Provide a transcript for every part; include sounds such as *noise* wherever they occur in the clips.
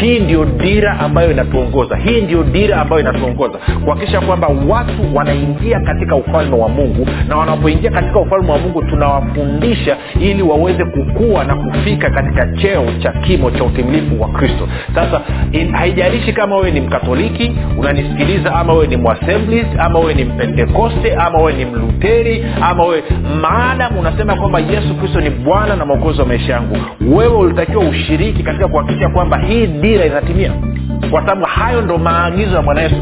hii ndio dira ambayo inatuongoza. Hii ndio dira ambayo inatuongoza. Kuhakikisha kwamba watu wanaingia katika ufalme wa mungu na wanapoingia katika ufalme wa mungu tunawafundisha ili waweze kukua na kufika katika cheo cha kimo cha utimilifu wa kristo. Sasa haijalishi kama wewe ni mkatoliki unanisikiliza ama wewe ni mwasemblis ama wewe ni mpentekoste ama wewe ni mluteri ama wewe maadam unasema kwamba yesu kristo ni bwana na mwokozi wa maisha yangu wewe ulitakiwa ushiriki katika kuhakikisha kwamba hii dira inatimia. Kwa sababu hayo ndo maagizo ya bwana yesu.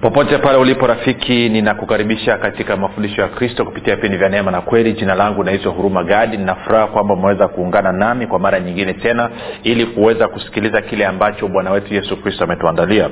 Popote pale ulipo rafiki ninakukaribisha katika mafundisho ya kristo kupitia vipindi vya neema na kweli. Jina langu naitwa huruma gadi. Ninafuraha kwamba umeweza kuungana nami kwa mara nyingine tena ili kuweza kusikiliza kile ambacho bwana wetu yesu kristo ametuandalia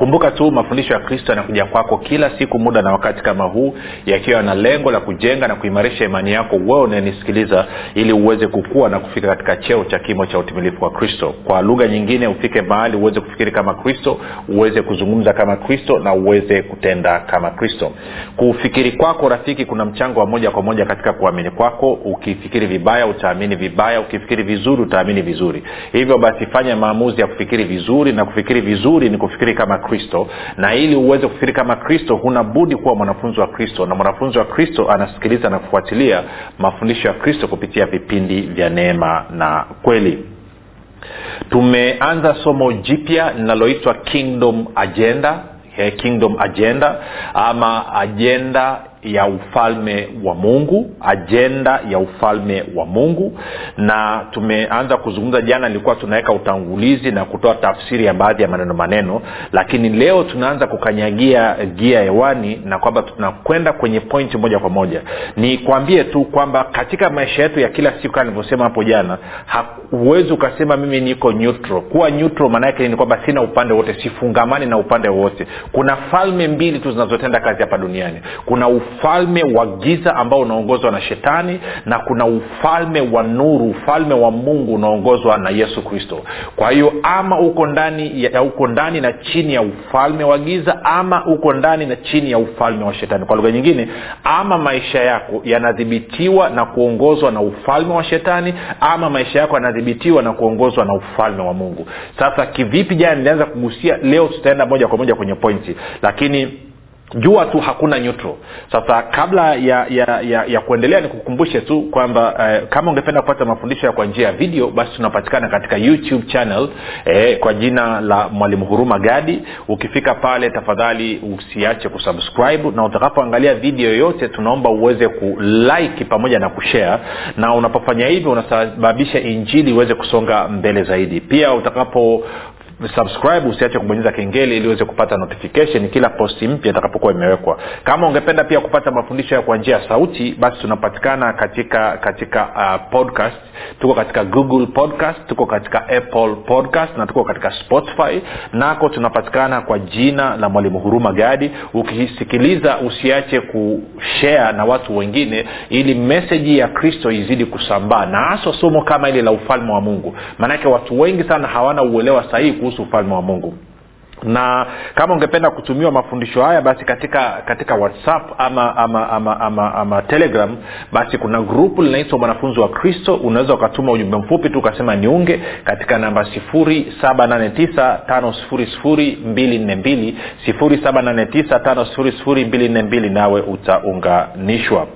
kumbuka tu mafundisho ya kristo yanakuja kwako kila siku muda na wakati kama huu yakiwa yana lengo la kujenga na kuimarisha imani yako wewe unayenisikiliza ili uweze kukua na kufika katika cheo cha kimo cha utimilifu wa kristo. Kwa lugha nyingine ufike mahali uweze kufikiri kama kristo uweze kuzungumza kama kristo na uweze kutenda kama kristo. Kufikiri kwako rafiki kuna mchango wa moja kwa moja katika kuamini kwako. Ukifikiri vibaya utaamini vibaya. Ukifikiri vizuri utaamini vizuri. Hivyo basi fanya maamuzi ya kufikiri vizuri na kufikiri vizuri ni kufikiri kama kristo na ili uweze kufikiri kama kristo huna budi kuwa mwanafunzi wa kristo. Na mwanafunzi wa kristo anasikiliza na kufuatilia mafundisho ya kristo kupitia vipindi vya neema na kweli. Tumeanza somo jipya linaloitwa kingdom agenda kingdom agenda ama ajenda ya ufalme wa mungu ajenda ya ufalme wa mungu. Na tumeanza kuzungumza jana ilikuwa tunaweka utangulizi na kutoa tafsiri ya baadhi ya maneno maneno lakini leo tunaanza kukanyagia gia hewani na kwamba tunakwenda kwenye pointi moja kwa moja. Nikwambie tu kwamba katika maisha yetu ya kila siku kama nilivyosema hapo jana huwezi ukasema mimi niko neutral. Kuwa neutral maanaake ni kwamba sina upande wote sifungamani na upande wowote. Kuna falme mbili tu zinazotenda kazi hapa duniani. Kuna ufalme wa giza ambao unaongozwa na shetani na kuna ufalme wa nuru ufalme wa mungu unaongozwa na yesu kristo. Kwa hiyo ama uko ndani ya uko ndani na chini ya ufalme wa giza ama uko ndani na chini ya ufalme wa shetani. Kwa lugha nyingine ama maisha yako yanadhibitiwa na kuongozwa na ufalme wa shetani ama maisha yako yanadhibitiwa na kuongozwa na ufalme wa mungu. Sasa kivipi jana nilianza kugusia leo tutaenda moja kwa moja kwenye pointi. Lakini jua tu hakuna neutral. Sasa kabla ya ya ya, ya kuendelea nikukumbushe tu kwamba eh, kama ungependa kupata mafundisho ya kwa njia ya video basi tunapatikana katika youtube channel eh, kwa jina la mwalimu huruma gadi. Ukifika pale tafadhali usiache kusubscribe na utakapoangalia video yoyote tunaomba uweze kulike pamoja na kushare. Na unapofanya hivyo unasababisha injili iweze kusonga mbele zaidi. Pia utakapo subscribe usiache kubonyeza kengele ili uweze kupata notification kila posti mpya itakapokuwa imewekwa. Kama ungependa pia kupata mafundisho ya kwa njia ya sauti basi tunapatikana katika katika uh, podcast. Tuko katika google podcast tuko katika apple podcast na tuko katika spotify. Nako tunapatikana kwa jina la mwalimu huruma gadi. Ukisikiliza usiache kushare na watu wengine ili meseji ya kristo izidi kusambaa. Na haswa somo kama ile la ufalme wa mungu. Maanake watu wengi sana hawana uelewa sahihi kuhusu ufalme wa mungu. Na kama ungependa kutumiwa mafundisho haya basi katika katika whatsapp ama ama ama, ama, ama telegram basi kuna grupu linaitwa mwanafunzi wa kristo. Unaweza ukatuma ujumbe mfupi tu ukasema niunge katika namba 7895242 7895242 nawe utaunganishwa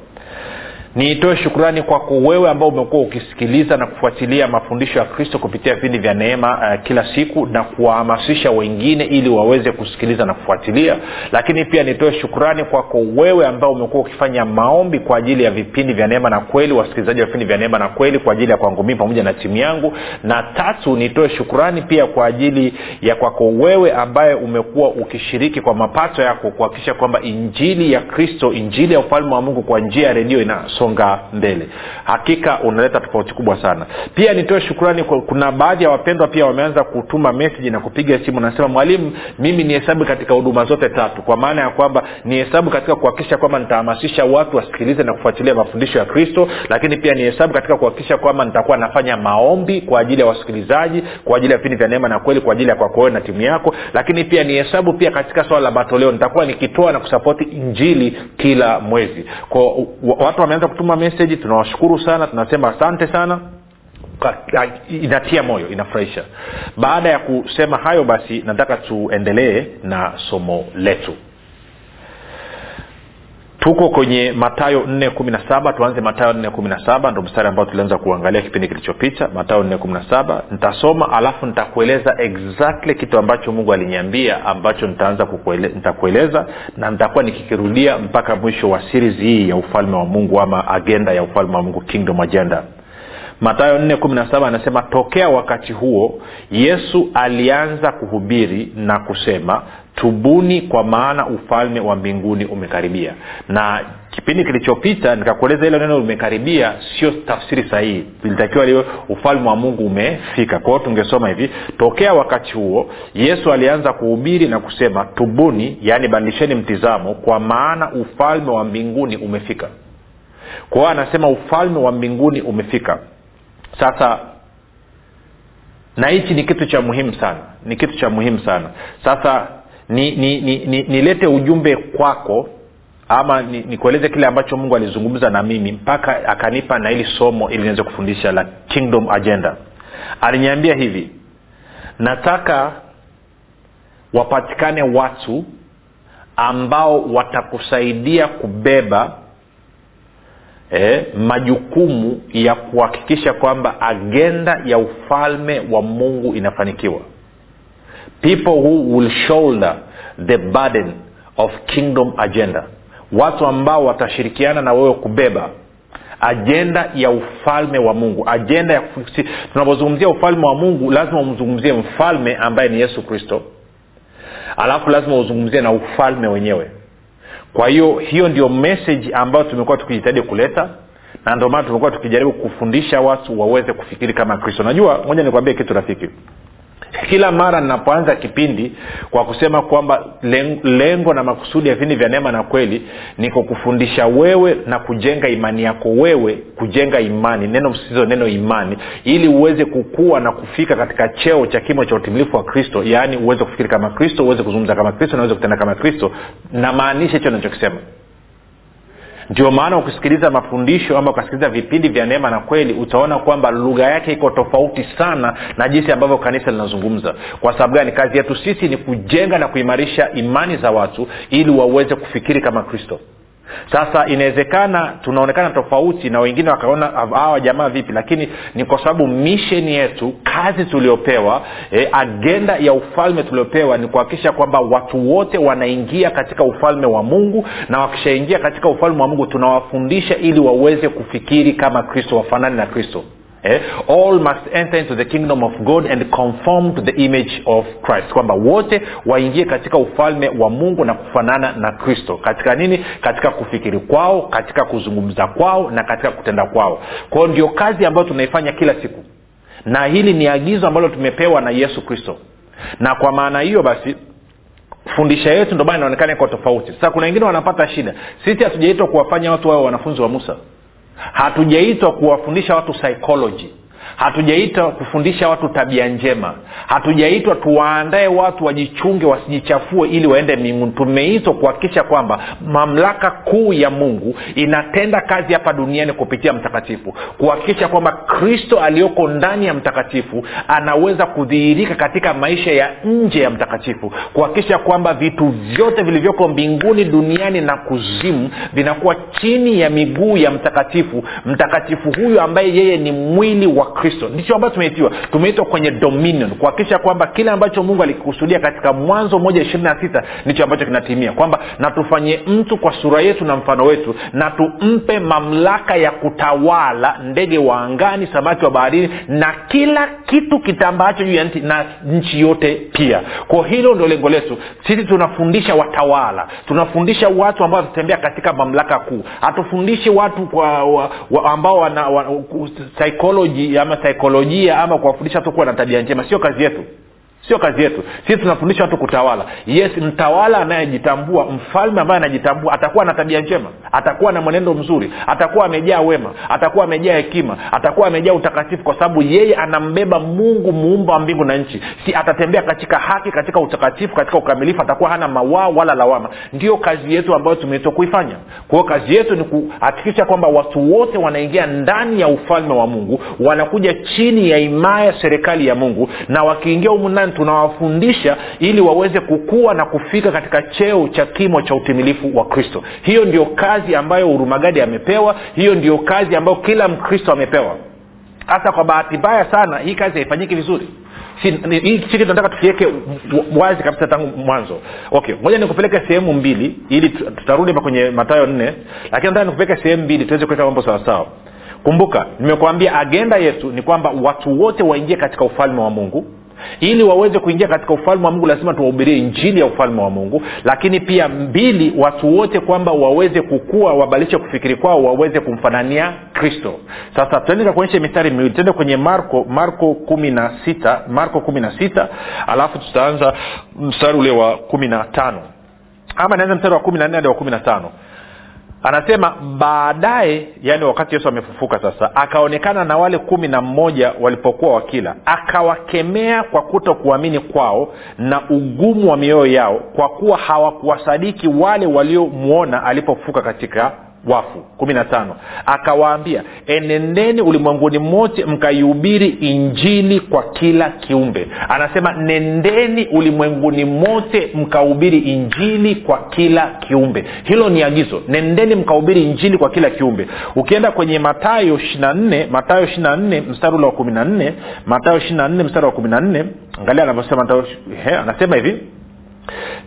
niitoe shukurani kwako wewe ambao umekuwa ukisikiliza na kufuatilia mafundisho ya kristo kupitia vipindi vya neema uh, kila siku na kuwahamasisha wengine ili waweze kusikiliza na kufuatilia. Lakini pia nitoe shukurani kwako wewe ambao umekuwa ukifanya maombi kwa ajili ya vipindi vya neema na kweli wasikilizaji wa vipindi vya neema na kweli kwa ajili ya kwangu mii pamoja na timu yangu. Na tatu nitoe shukurani pia kwa ajili ya kwako wewe ambaye umekuwa ukishiriki kwa mapato yako kuhakikisha kwamba injili ya kristo injili ya ufalme wa mungu kwa njia ya redio inasonga kusonga mbele. Hakika unaleta tofauti kubwa sana. Pia nitoe shukrani kwa, kuna baadhi ya wapendwa pia wameanza kutuma meseji na kupiga simu nasema mwalimu mimi ni hesabu katika huduma zote tatu. Kwa maana ya kwamba nihesabu katika kuhakikisha kwamba nitahamasisha watu wasikilize na kufuatilia mafundisho ya kristo lakini pia nihesabu katika kuhakikisha kwamba nitakuwa nafanya maombi kwa ajili ya wasikilizaji kwa ajili ya vipindi vya neema na kweli kwa ajili ya kwako na timu yako. Lakini pia ni hesabu pia katika swala la matoleo. Nitakuwa nikitoa na kusapoti injili kila mwezi. Kwa watu wameanza kutuma message tunawashukuru sana tunasema asante sana. Inatia moyo inafurahisha. Baada ya kusema hayo basi nataka tuendelee na somo letu tuko kwenye matayo nne kumi na saba. Tuanze matayo nne kumi na saba. Ndo mstari ambao tulianza kuangalia kipindi kilichopita. Matayo nne kumi na saba. Nitasoma alafu nitakueleza exactly kitu ambacho mungu aliniambia ambacho nitaanza nitakueleza na nitakuwa nikikirudia mpaka mwisho wa series hii ya ufalme wa mungu ama agenda ya ufalme wa mungu kingdom agenda. Matayo 417 anasema tokea wakati huo yesu alianza kuhubiri na kusema tubuni kwa maana ufalme wa mbinguni umekaribia. Na kipindi kilichopita nikakueleza hilo neno limekaribia sio tafsiri sahihi. Ilitakiwa liwe ufalme wa mungu umefika. Kwa hiyo tungesoma hivi tokea wakati huo yesu alianza kuhubiri na kusema tubuni yaani bandisheni mtizamo kwa maana ufalme wa mbinguni umefika kwa hiyo anasema ufalme wa mbinguni umefika. Sasa na hichi ni kitu cha muhimu sana. Ni kitu cha muhimu sana. Sasa nilete ni, ni, ni, ujumbe kwako ama nikueleze ni kile ambacho mungu alizungumza na mimi mpaka akanipa na hili somo ili niweze kufundisha la kingdom agenda. Aliniambia hivi nataka wapatikane watu ambao watakusaidia kubeba eh, majukumu ya kuhakikisha kwamba agenda ya ufalme wa mungu inafanikiwa people who will shoulder the burden of kingdom agenda. Watu ambao watashirikiana na wewe kubeba ajenda ya ufalme wa mungu. Ajenda ya tunapozungumzia ufalme wa mungu lazima umzungumzie mfalme ambaye ni yesu kristo. Alafu lazima uzungumzie na ufalme wenyewe. Kwa hiyo hiyo ndio message ambayo tumekuwa tukijitahidi kuleta na ndio maana tumekuwa tukijaribu kufundisha watu waweze kufikiri kama kristo. Najua moja nikwambie kitu rafiki kila mara ninapoanza kipindi kwa kusema kwamba lengo na makusudi ya vipindi vya neema na kweli ni kukufundisha wewe na kujenga imani yako wewe kujenga imani neno msitizo neno imani ili uweze kukua na kufika katika cheo cha kimo cha utimilifu wa kristo yaani uweze kufikiri kama kristo uweze kuzungumza kama kristo na uweze kutenda kama kristo namaanisha hicho nachokisema ndio maana ukisikiliza mafundisho ama ukasikiliza vipindi vya neema na kweli utaona kwamba lugha yake iko tofauti sana na jinsi ambavyo kanisa linazungumza. Kwa sababu gani? Kazi yetu sisi ni kujenga na kuimarisha imani za watu ili waweze kufikiri kama kristo sasa inawezekana tunaonekana tofauti na wengine wakaona hawa jamaa vipi? Lakini ni kwa sababu misheni yetu kazi tuliopewa eh, agenda ya ufalme tuliopewa ni kuhakikisha kwamba watu wote wanaingia katika ufalme wa mungu na wakishaingia katika ufalme wa mungu tunawafundisha ili waweze kufikiri kama kristo wafanani na kristo eh, all must enter into the kingdom of god and conform to the image of christ. Kwamba wote waingie katika ufalme wa mungu na kufanana na kristo. Katika nini? Katika kufikiri kwao katika kuzungumza kwao na katika kutenda kwao. Kwao ndio kazi ambayo tunaifanya kila siku. Na hili ni agizo ambalo tumepewa na yesu kristo. Na kwa maana hiyo basi fundisha yetu ndio maana inaonekana iko tofauti. Sasa kuna wengine wanapata shida. Sisi hatujaitwa kuwafanya watu wawe wanafunzi wa musa hatujaitwa kuwafundisha watu psychology hatujaitwa kufundisha watu tabia njema. Hatujaitwa tuwaandae watu wajichunge wasijichafue ili waende mbinguni. Tumeitwa kuhakikisha kwamba mamlaka kuu ya mungu inatenda kazi hapa duniani kupitia mtakatifu. Kuhakikisha kwamba kristo aliyoko ndani ya mtakatifu anaweza kudhihirika katika maisha ya nje ya mtakatifu. Kuhakikisha kwamba vitu vyote vilivyoko mbinguni duniani na kuzimu vinakuwa chini ya miguu ya mtakatifu. Mtakatifu huyu ambaye yeye ni mwili wa kristo ndicho ambacho tumeitiwa tumeitwa kwenye dominion kuhakikisha kwamba kile ambacho mungu alikikusudia katika mwanzo moja ishirini na sita ndicho ambacho kinatimia. Kwamba natufanye mtu kwa sura yetu na mfano wetu na tumpe mamlaka ya kutawala ndege wa angani samaki wa baharini na kila kitu kitambaacho juu ya nchi na nchi yote pia. Kwa hilo ndio lengo letu. Sisi tunafundisha watawala. Tunafundisha watu ambao watatembea katika mamlaka kuu. Hatufundishi watu kwa wa, wa, ambao wana wa, psychology ama saikolojia ama kuwafundisha watu kuwa na tabia njema. Sio kazi yetu sio kazi yetu. Sisi tunafundisha watu kutawala. Yes mtawala anayejitambua mfalme ambaye anajitambua atakuwa na tabia njema atakuwa na mwenendo mzuri atakuwa amejaa wema atakuwa amejaa hekima atakuwa amejaa utakatifu kwa sababu yeye anambeba mungu muumba wa mbingu na nchi. Si atatembea katika haki katika utakatifu katika ukamilifu atakuwa hana mawao wala lawama. Ndio kazi yetu ambayo tumeitwa kuifanya. Kwa hiyo kazi yetu ni kuhakikisha kwamba watu wote wanaingia ndani ya ufalme wa mungu wanakuja chini ya imaya serikali ya mungu na wakiingia humu ndani tunawafundisha ili waweze kukua na kufika katika cheo cha kimo cha utimilifu wa kristo. Hiyo ndio kazi ambayo urumagadi amepewa hiyo ndio kazi ambayo kila mkristo amepewa. Hasa kwa bahati mbaya sana hii kazi haifanyiki vizuri. Hii tunataka tukiweke wazi kabisa tangu mwanzo. Okay moja nikupeleke sehemu mbili ili tutarudi kwenye matayo nne lakini nataka nikupeleke sehemu mbili tuweze kuweka mambo sawasawa kumbuka nimekuambia agenda yetu ni kwamba watu wote waingie katika ufalme wa mungu ili waweze kuingia katika ufalme wa mungu lazima tuwahubirie injili ya ufalme wa mungu. Lakini pia mbili watu wote kwamba waweze kukua wabadilishe kufikiri kwao waweze kumfanania kristo. Sasa tuende kakuonyesha mistari miwili. Tuende kwenye marko marko kumi na sita marko kumi na sita alafu tutaanza mstari ule wa kumi na tano. Ama naanza mstari wa kumi na nne hadi wa kumi na tano anasema baadaye yani wakati yesu amefufuka sasa akaonekana na wale kumi na mmoja walipokuwa wakila akawakemea kwa kuto kuamini kwao na ugumu wa mioyo yao kwa kuwa hawakuwasadiki wale waliomwona alipofufuka katika wafu kumi na tano. Akawaambia enendeni ulimwenguni mote mkaihubiri injili kwa kila kiumbe. Anasema nendeni ulimwenguni mote mkahubiri injili kwa kila kiumbe. Hilo ni agizo. Nendeni mkahubiri injili kwa kila kiumbe. Ukienda kwenye matayo ishinanne matayo ishirina nne mstari ule wa kumi na nne matayo ishirina nne mstari wa kumi na nne angalia anavyosema anasema hivi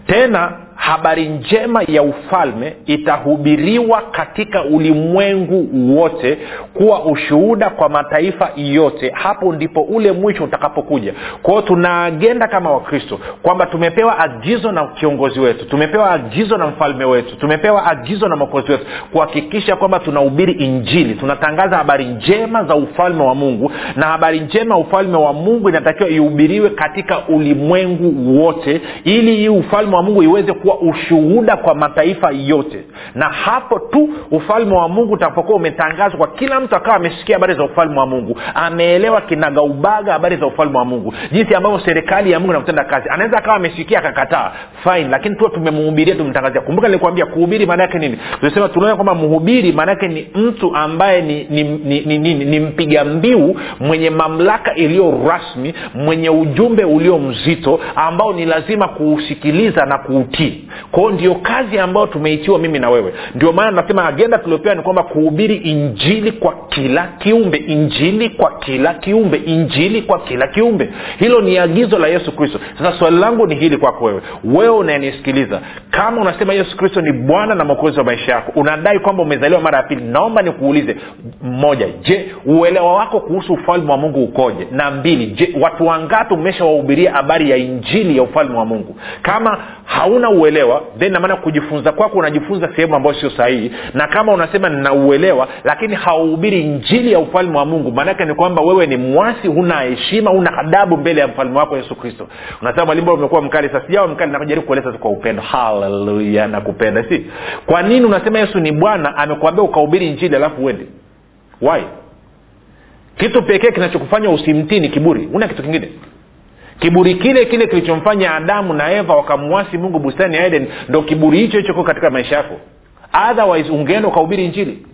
tena habari njema ya ufalme itahubiriwa katika ulimwengu wote kuwa ushuhuda kwa mataifa yote. Hapo ndipo ule mwisho utakapokuja. Kwao tuna agenda kama wakristo kwamba tumepewa agizo na kiongozi wetu tumepewa agizo na mfalme wetu tumepewa agizo na mokozi wetu kuhakikisha kwamba tunahubiri injili tunatangaza habari njema za ufalme wa mungu na habari njema ya ufalme wa mungu inatakiwa ihubiriwe katika ulimwengu wote ili hii ufalme wa mungu iweze kuwa ushuhuda kwa mataifa yote. Na hapo tu ufalme wa mungu utakapokuwa umetangazwa kwa kila mtu akawa amesikia habari za ufalme wa mungu. Ameelewa kinagaubaga habari za ufalme wa mungu. Jinsi ambavyo serikali ya mungu inakutenda kazi. Anaweza akawa amesikia akakataa. Fine lakini tuwa tumemhubiria tumemtangazia kumbuka nilikwambia kuhubiri maana yake nini? Tulisema tunaona kwamba mhubiri maana yake ni mtu ambaye ni, ni, ni, ni, ni, ni mpiga mbiu mwenye mamlaka iliyo rasmi mwenye ujumbe ulio mzito ambao ni lazima kuusikiliza na kuutii kwao ndio kazi ambayo tumeitiwa mimi na wewe. Ndio maana nasema agenda tuliopewa ni kwamba kuhubiri injili kwa kila kiumbe injili kwa kila kiumbe injili kwa kila kiumbe. Hilo ni agizo la yesu kristo. Sasa swali langu ni hili kwako wewe. Wewe unayenisikiliza kama unasema yesu kristo ni bwana na mwokozi wa maisha yako unadai kwamba umezaliwa mara ya pili naomba nikuulize moja. Je uelewa wako kuhusu ufalme wa mungu ukoje? Na mbili je watu wangapi umeshawahubiria habari ya injili ya ufalme wa mungu? Kama hauna uelewa then namaana kujifunza kwako unajifunza sehemu ambayo sio sahihi. Na kama unasema ninauelewa lakini hauhubiri njili ya ufalme wa mungu maanake ni kwamba wewe ni mwasi huna heshima huna adabu mbele ya mfalme wako yesu kristo. Unasema mwalimu umekuwa mkali sasa sijawa mkali nakujaribu kueleza kwa upendo. Haleluya nakupenda. Si kwa nini unasema yesu ni bwana amekuambia ukahubiri njili alafu uende? Why? Kitu pekee kinachokufanya usimtii ni kiburi. Una kitu kingine kiburi kile kile kilichomfanya adamu na eva wakamwasi mungu bustani ya eden ndo kiburi hicho hicho katika maisha yako. Otherwise ungeenda ukahubiri njili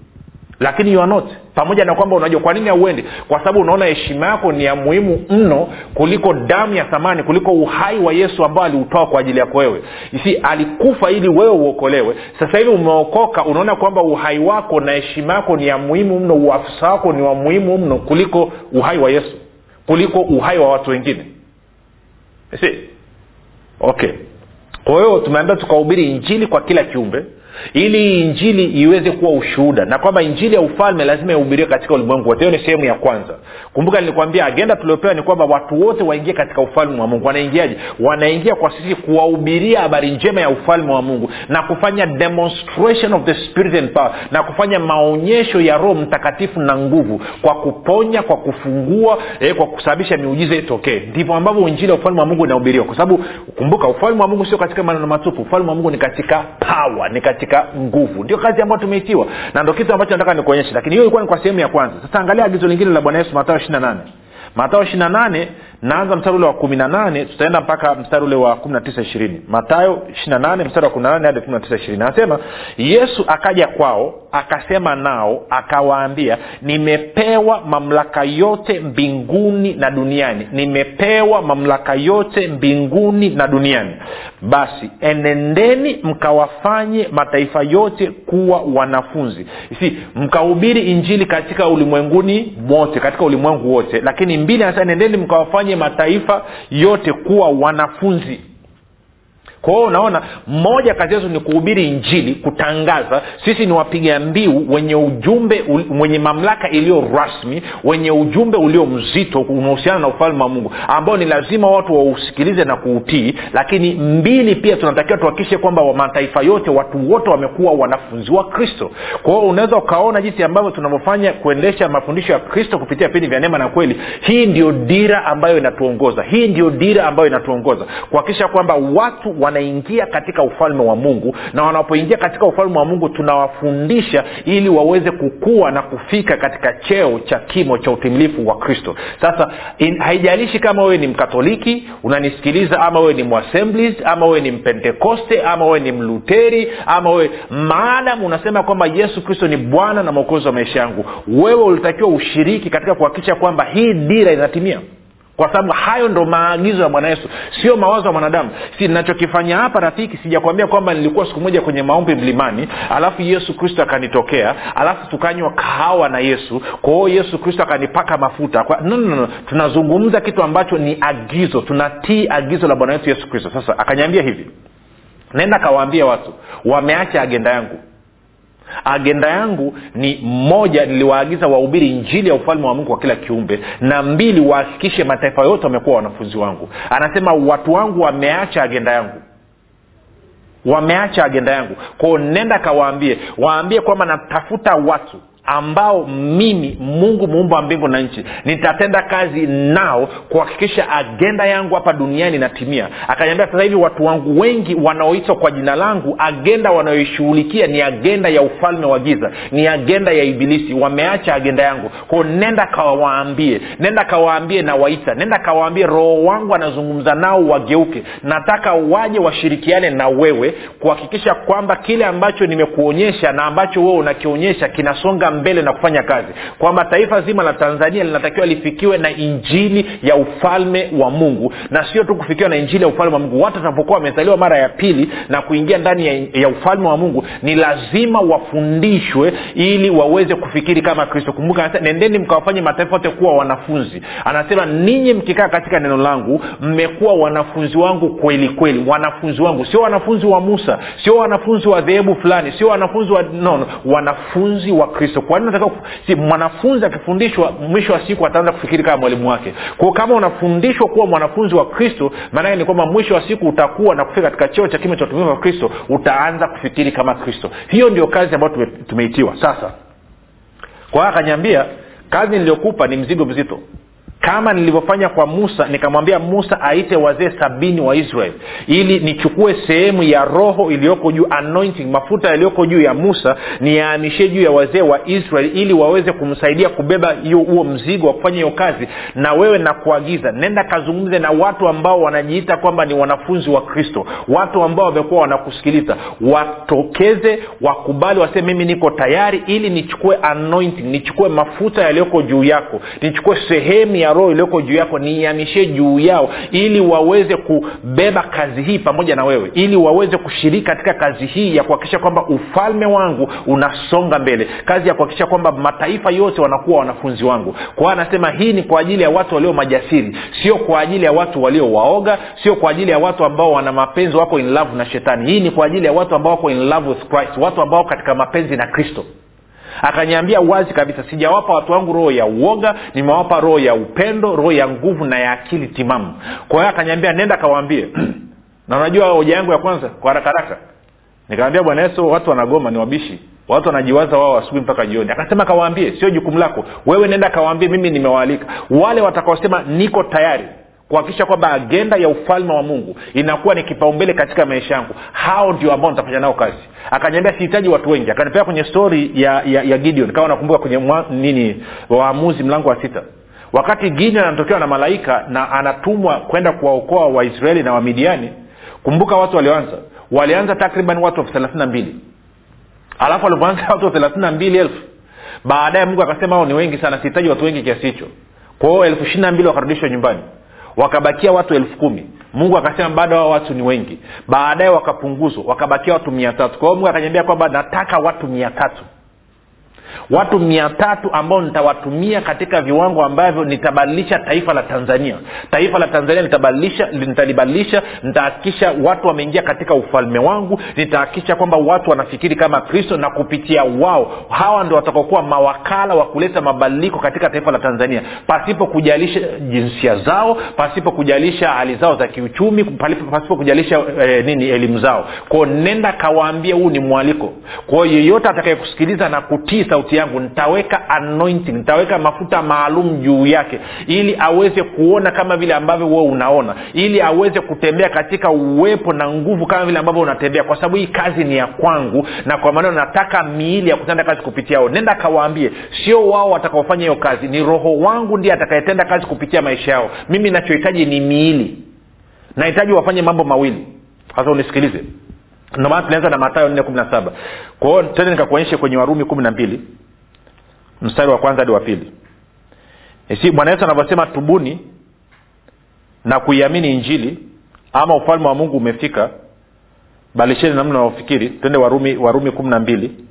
lakini you are not. Pamoja na kwamba unajua kwa nini hauendi? Kwa sababu unaona heshima yako ni ya muhimu mno kuliko damu ya thamani kuliko uhai wa yesu ambao aliutoa kwa ajili yako wewe. Si alikufa ili wewe uokolewe. Sasa hivi umeokoka unaona kwamba uhai wako na heshima yako ni ya muhimu mno uafisa wako ni wa muhimu mno kuliko uhai wa yesu kuliko uhai wa watu wengine si okay. Kwa hiyo tumeambia tukahubiri injili kwa kila kiumbe ili injili iweze kuwa ushuhuda na kwamba injili ya ufalme lazima ihubiriwe katika ulimwengu wote. Hiyo ni sehemu ya kwanza. Kumbuka nilikwambia agenda tuliopewa ni kwamba watu wote waingie katika ufalme wa mungu. Wanaingiaje? Wanaingia kwa sisi kuwahubiria habari njema ya ufalme wa mungu na kufanya demonstration of the spirit and power na kufanya maonyesho ya roho mtakatifu na nguvu kwa kuponya kwa kufungua eh, kwa kusababisha miujiza itokee. Ndivyo ambavyo injili ya ufalme wa mungu inahubiriwa. Kwa sababu kumbuka ufalme wa mungu sio katika maneno matupu. Ufalme wa mungu ni katika power ni katika nguvu. Ndio kazi ambayo tumeitiwa. Na ndo kitu ambacho nataka nikuonyeshe. Lakini hiyo ilikuwa ni kwa sehemu ya kwanza. Sasa angalia agizo lingine la bwana yesu matayo ishiri na nane. Matayo ishiri na nane naanza mstari ule wa kumi na nane tutaenda mpaka mstari ule wa kumi na tisa ishirini. Matayo ishiri na nane mstari wa kumi na nane hadi kumi na tisa ishirini. Anasema yesu akaja kwao akasema nao akawaambia nimepewa mamlaka yote mbinguni na duniani. Nimepewa mamlaka yote mbinguni na duniani. Basi enendeni mkawafanye mataifa yote kuwa wanafunzi. Si mkahubiri injili katika ulimwenguni mote katika ulimwengu wote. Lakini mbili anasema enendeni mkawafanye mataifa yote kuwa wanafunzi kwa unaona mmoja kazi yetu ni kuhubiri injili kutangaza. Sisi ni wapiga mbiu wenye ujumbe mwenye mamlaka iliyo rasmi wenye ujumbe ulio mzito unahusiana na ufalme wa mungu ambao ni lazima watu wausikilize na kuutii. Lakini mbili pia tunatakiwa tuhakikishe kwamba mataifa yote watu wote wamekuwa wanafunzi wa kristo. Kwa unaweza ukaona jinsi ambavyo tunavyofanya kuendesha mafundisho ya kristo kupitia vipindi vya neema na kweli. Hii ndio dira ambayo inatuongoza. Hii ndio dira ambayo inatuongoza. Kuhakikisha kwamba watu wanaingia katika ufalme wa mungu. Na wanapoingia katika ufalme wa mungu tunawafundisha ili waweze kukua na kufika katika cheo cha kimo cha utimilifu wa kristo. Sasa in, haijalishi kama wewe ni mkatoliki unanisikiliza ama wewe ni mwassemblies ama wewe ni mpentekoste ama wewe ni mluteri ama wewe maadamu unasema kwamba yesu kristo ni bwana na mwokozi wa maisha yangu wewe ulitakiwa ushiriki katika kuhakikisha kwamba hii dira inatimia kwa sababu hayo ndo maagizo ya bwana yesu. Sio mawazo ya mwanadamu. Si nachokifanya hapa rafiki sijakwambia kwamba nilikuwa siku moja kwenye maombi mlimani alafu yesu kristo akanitokea alafu tukanywa kahawa na yesu. Kwao yesu kristo akanipaka mafuta. Kwa, no, no, no. tunazungumza kitu ambacho ni agizo. Tunatii agizo la bwana wetu yesu kristo. Sasa akanyambia hivi. Naenda kawaambia watu wameacha agenda yangu agenda yangu ni moja niliwaagiza wahubiri njili ya ufalme wa mungu kwa kila kiumbe na mbili wahakikishe mataifa yote wamekuwa wanafunzi wangu. Anasema watu wangu wameacha agenda yangu. Wameacha agenda yangu. Kwao nenda kawaambie waambie kwamba natafuta watu ambao mimi mungu muumba wa mbingu na nchi nitatenda kazi nao kuhakikisha agenda yangu hapa duniani inatimia. Akaniambia sasa hivi watu wangu wengi wanaoitwa kwa jina langu agenda wanayoishughulikia ni agenda ya ufalme wa giza ni agenda ya ibilisi. Wameacha agenda yangu. Kwao nenda kawaambie nenda kawaambie na waita nenda kawaambie roho wangu anazungumza nao wageuke. Nataka waje washirikiane na wewe kuhakikisha kwamba kile ambacho nimekuonyesha na ambacho wewe unakionyesha kinasonga mbele na kufanya kazi. Kwamba taifa zima la tanzania linatakiwa lifikiwe na injili ya ufalme wa mungu. Na sio tu kufikiwa na injili ya ufalme wa mungu. Watu wanapokuwa wamezaliwa mara ya pili na kuingia ndani ya, ya ufalme wa mungu ni lazima wafundishwe ili waweze kufikiri kama kristo. Kumbuka nendeni mkawafanye mataifa yote kuwa wanafunzi. Anasema ninyi mkikaa katika neno langu mmekuwa wanafunzi wangu kweli kweli. Wanafunzi wangu. Sio wanafunzi wa musa sio wanafunzi wa dhehebu fulani sio wanafunzi wa no, wanafunzi wa kristo kwa nini mwanafunzi akifundishwa mwisho wa siku ataanza kufikiri kama mwalimu wake? Kwao kama unafundishwa kuwa mwanafunzi wa kristo maanake ni kwamba mwisho wa siku utakuwa na kufika katika cheo cha kimo cha utumivu wa kristo utaanza kufikiri kama kristo. Hiyo ndio kazi ambayo tume, tumeitiwa. Sasa kwa akanyambia kazi niliyokupa ni mzigo mzito kama nilivyofanya kwa musa nikamwambia musa aite wazee sabini wa israeli ili nichukue sehemu ya roho iliyoko juu anointing mafuta yaliyoko juu ya musa niyaamishe juu ya wazee wa israeli ili waweze kumsaidia kubeba huo mzigo wa kufanya hiyo kazi. Na wewe nakuagiza nenda kazungumze na watu ambao wanajiita kwamba ni wanafunzi wa kristo watu ambao wamekuwa wanakusikiliza. Watokeze wakubali waseme mimi niko tayari ili nichukue anointing nichukue mafuta yaliyoko juu yako nichukue sehemu ya roho iliyoko juu yako niihamishie juu yao ili waweze kubeba kazi hii pamoja na wewe ili waweze kushiriki katika kazi hii ya kuhakikisha kwamba ufalme wangu unasonga mbele kazi ya kuhakikisha kwamba mataifa yote wanakuwa wanafunzi wangu. Kwa hiyo anasema hii ni kwa ajili ya watu walio majasiri sio kwa ajili ya watu walio waoga sio kwa ajili ya watu ambao wana mapenzi wako in love na shetani. Hii ni kwa ajili ya watu ambao wako in love with christ watu ambao katika mapenzi na kristo akaniambia wazi kabisa sijawapa watu wangu roho ya uoga nimewapa roho ya upendo roho ya nguvu na ya akili timamu. Kwa hiyo akaniambia nenda kawaambie *clears throat* na unajua hoja yangu ya kwanza kwa haraka haraka. Nikamwambia bwana yesu watu wanagoma ni wabishi. Watu wanajiwaza wao asubuhi mpaka jioni. Akasema kawaambie sio jukumu lako. Wewe nenda kawaambie mimi nimewaalika. Wale watakaosema niko tayari kuhakikisha kwamba agenda ya ufalme wa mungu inakuwa ni kipaumbele katika maisha yangu. Hao ndio ambao nitafanya nao kazi. Akaniambia sihitaji watu wengi. Akanipea kwenye stori ya, ya, ya gideon. Kama nakumbuka kwenye mwa, nini waamuzi mlango wa sita. Wakati gideon anatokewa na malaika na anatumwa kwenda kuwaokoa waisraeli na wamidiani kumbuka watu walioanza. Walianza takriban watu elfu thelathini na mbili. Alafu walivyoanza watu thelathini na mbili elfu. Baadaye mungu akasema hao ni wengi sana sihitaji watu wengi kiasi hicho. Kwao elfu ishiri na mbili wakarudishwa nyumbani wakabakia watu elfu kumi. Mungu akasema bado hao watu ni wengi. Baadaye wakapunguzwa wakabakia watu mia tatu. Kwa hiyo mungu akanyambia kwamba nataka watu mia tatu watu mia tatu ambao nitawatumia katika viwango ambavyo nitabadilisha taifa la tanzania. Taifa la tanzania nitabadilisha nitalibadilisha nitahakikisha watu wameingia katika ufalme wangu nitahakikisha kwamba watu wanafikiri kama kristo na kupitia wao hawa ndo watakaokuwa mawakala wa kuleta mabadiliko katika taifa la tanzania. Pasipo kujalisha jinsia zao pasipo kujalisha hali zao za kiuchumi pasipo kujalisha eh, nini elimu zao. Kwao nenda kawaambia huu ni mwaliko. Kwao yeyote atakayekusikiliza na kutii yangu nitaweka anointing nitaweka mafuta maalum juu yake ili aweze kuona kama vile ambavyo wewe unaona ili aweze kutembea katika uwepo na nguvu kama vile ambavyo unatembea kwa sababu hii kazi ni ya kwangu na kwa maneno nataka miili ya kutenda kazi kupitia o nenda kawaambie sio wao watakaofanya hiyo kazi ni roho wangu ndiye atakayetenda kazi kupitia maisha yao. Mimi nachohitaji ni miili. Nahitaji wafanye mambo mawili. Sasa unisikilize ndio tulianza na matayo nne kumi na saba. Kwao tende nikakuonyeshe kwenye warumi kumi na mbili mstari wa kwanza hadi wa pili. Si bwana yesu anavyosema tubuni na kuiamini injili ama ufalme wa mungu umefika balisheni namna naofikiri twende warumi warumi kumi na mbili.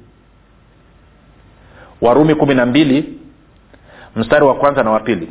Warumi kumi na mbili mstari wa kwanza na wa pili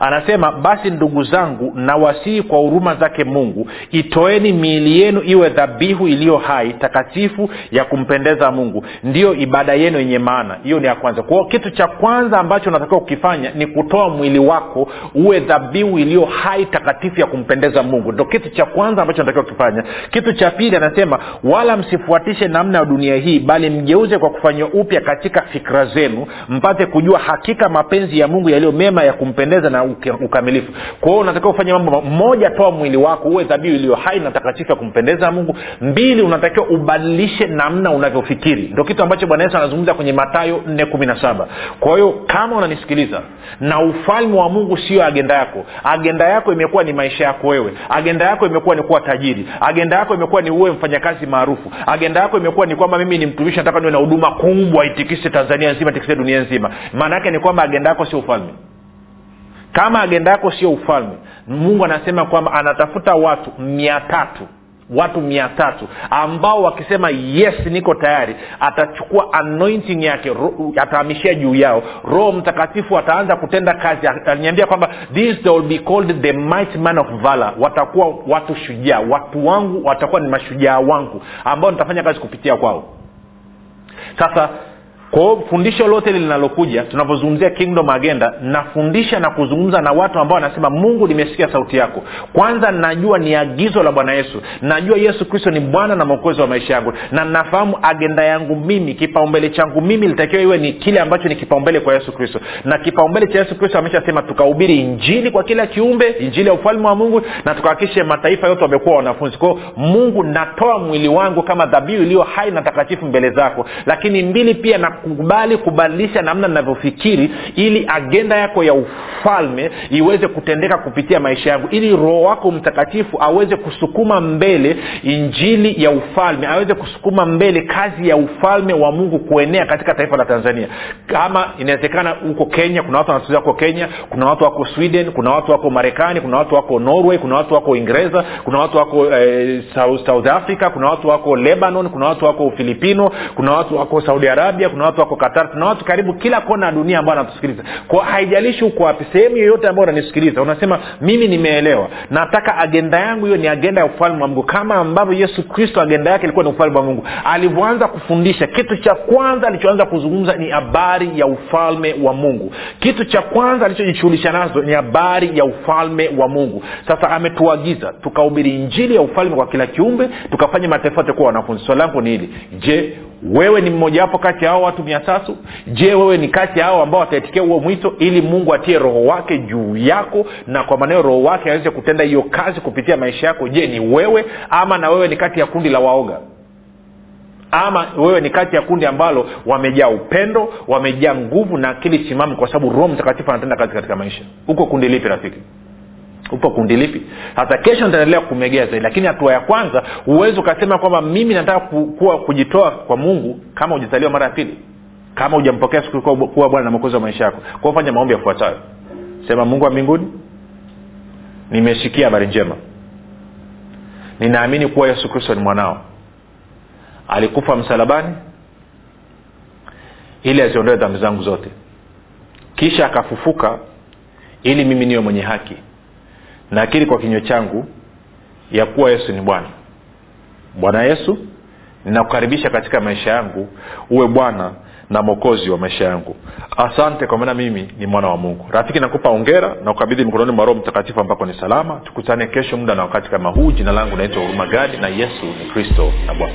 anasema basi ndugu zangu nawasihi kwa huruma zake mungu itoeni miili yenu iwe dhabihu iliyo hai takatifu ya kumpendeza mungu. Ndiyo ibada yenu yenye maana. Hiyo ni ya kwanza. Kwao kitu cha kwanza ambacho unatakiwa kukifanya ni kutoa mwili wako uwe dhabihu iliyo hai takatifu ya kumpendeza mungu. Ndo kitu cha kwanza ambacho unatakiwa kukifanya. Kitu cha pili anasema wala msifuatishe namna ya dunia hii bali mgeuze kwa kufanywa upya katika fikra zenu mpate kujua hakika mapenzi ya mungu yaliyo mema ya kumpendeza na ukamilifu. Kwa hiyo unatakiwa ufanye mambo moja toa mwili wako uwe dhabihu iliyo hai na takatifu ya kumpendeza mungu. Mbili unatakiwa ubadilishe namna unavyofikiri. Ndo kitu ambacho bwana yesu anazungumza kwenye matayo nne kumi na saba. Kwa hiyo kama unanisikiliza na ufalme wa mungu sio agenda yako. Agenda yako imekuwa ni maisha yako wewe. Agenda yako imekuwa ni kuwa tajiri. Agenda yako imekuwa ni uwe mfanyakazi maarufu. Agenda yako imekuwa ni kwamba mimi ni mtumishi nataka niwe na huduma kubwa itikise tanzania nzima itikise dunia nzima. Maana yake ni kwamba agenda yako sio ufalme kama agenda yako sio ufalme mungu anasema kwamba anatafuta watu mia tatu watu mia tatu ambao wakisema yes niko tayari atachukua anointing yake atahamishia juu yao. Roho mtakatifu ataanza kutenda kazi aliniambia kwamba this they will be called the might man of valor. Watakuwa watu shujaa watu wangu watakuwa ni mashujaa wangu ambao nitafanya kazi kupitia kwao. Sasa kwao fundisho lote linalokuja tunapozungumzia kingdom agenda nafundisha na kuzungumza na watu ambao wanasema mungu nimesikia sauti yako. Kwanza najua ni agizo la bwana yesu. Najua yesu kristo ni bwana na mwokozi wa maisha yangu. Na nafahamu agenda yangu mimi kipaumbele changu mimi litakiwa iwe ni kile ambacho ni kipaumbele kwa yesu kristo. Na kipaumbele cha yesu kristo ameshasema tukahubiri injili kwa kila kiumbe injili ya ufalme wa mungu na tukahakikishe mataifa yote wamekuwa wanafunzi. Kwao mungu natoa mwili wangu kama dhabihu iliyo hai na takatifu mbele zako. Lakini mbili pia nakubali kubadilisha namna ninavyofikiri ili agenda yako ya ufalme iweze kutendeka kupitia maisha yangu ili roho wako mtakatifu aweze kusukuma mbele injili ya ufalme aweze kusukuma mbele kazi ya ufalme wa mungu kuenea katika taifa la tanzania. Kama inawezekana huko kenya kuna watu wanasikiliza huko kenya kuna watu wako sweden kuna watu wako marekani kuna watu wako norway kuna watu wako uingereza kuna watu wako eh, south, south africa kuna watu wako lebanon kuna watu wako ufilipino kuna watu wako saudi arabia kuna watu wako qatar tuna watu karibu kila kona ya dunia ambao wanatusikiliza. Kwa haijalishi huko wapi sehemu yoyote ambao unanisikiliza unasema mimi nimeelewa. Nataka agenda yangu hiyo ni agenda ya ufalme wa mungu. Kama ambavyo yesu kristo agenda yake ilikuwa ni ufalme wa mungu. Alivyoanza kufundisha kitu cha kwanza alichoanza kuzungumza ni habari ya ufalme wa mungu. Kitu cha kwanza alichojishughulisha nazo ni habari ya ufalme wa mungu. Sasa ametuagiza tukahubiri injili ya ufalme kwa kila kiumbe tukafanya mataifa kuwa wanafunzi. Swali langu ni hili. Je wewe ni mmojawapo kati ya hao watu mia tatu? Je wewe ni kati ya hao ambao wataitikia huo mwito ili mungu atie roho wake juu yako na kwa maneo roho wake aweze kutenda hiyo kazi kupitia maisha yako? Je ni wewe ama na wewe ni kati ya kundi la waoga? Ama wewe ni kati ya kundi ambalo wamejaa upendo wamejaa nguvu na akili timamu kwa sababu roho mtakatifu anatenda kazi katika maisha? Huko kundi lipi rafiki upo kundi lipi? Sasa kesho nitaendelea kumegea zaidi lakini hatua ya kwanza huwezi ukasema kwamba mimi nataka ku, kuwa kujitoa kwa mungu kama hujazaliwa mara ya pili kama hujampokea siku kuwa bwana na mwokozi wa maisha yako. Kwao fanya maombi yafuatayo. Sema mungu wa mbinguni nimesikia habari njema. Ninaamini kuwa yesu kristo ni mwanao. Alikufa msalabani ili aziondoe dhambi zangu zote. Kisha akafufuka ili mimi niwe mwenye haki nakiri kwa kinywa changu ya kuwa yesu ni bwana. Bwana yesu ninakukaribisha katika maisha yangu uwe bwana na mwokozi wa maisha yangu. Asante kwa maana mimi ni mwana wa mungu. Rafiki nakupa ongera na ukabidhi mikononi mwa roho mtakatifu ambako ni salama. Tukutane kesho muda na wakati kama huu. Jina langu naitwa huruma gadi na yesu ni kristo na bwana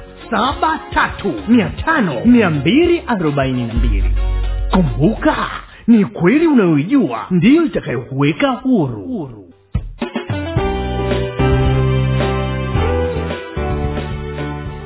saba tatu mia tano mia mbili arobaini na mbili. Kumbuka ni kweli unayoijua ndiyo itakayokuweka huru,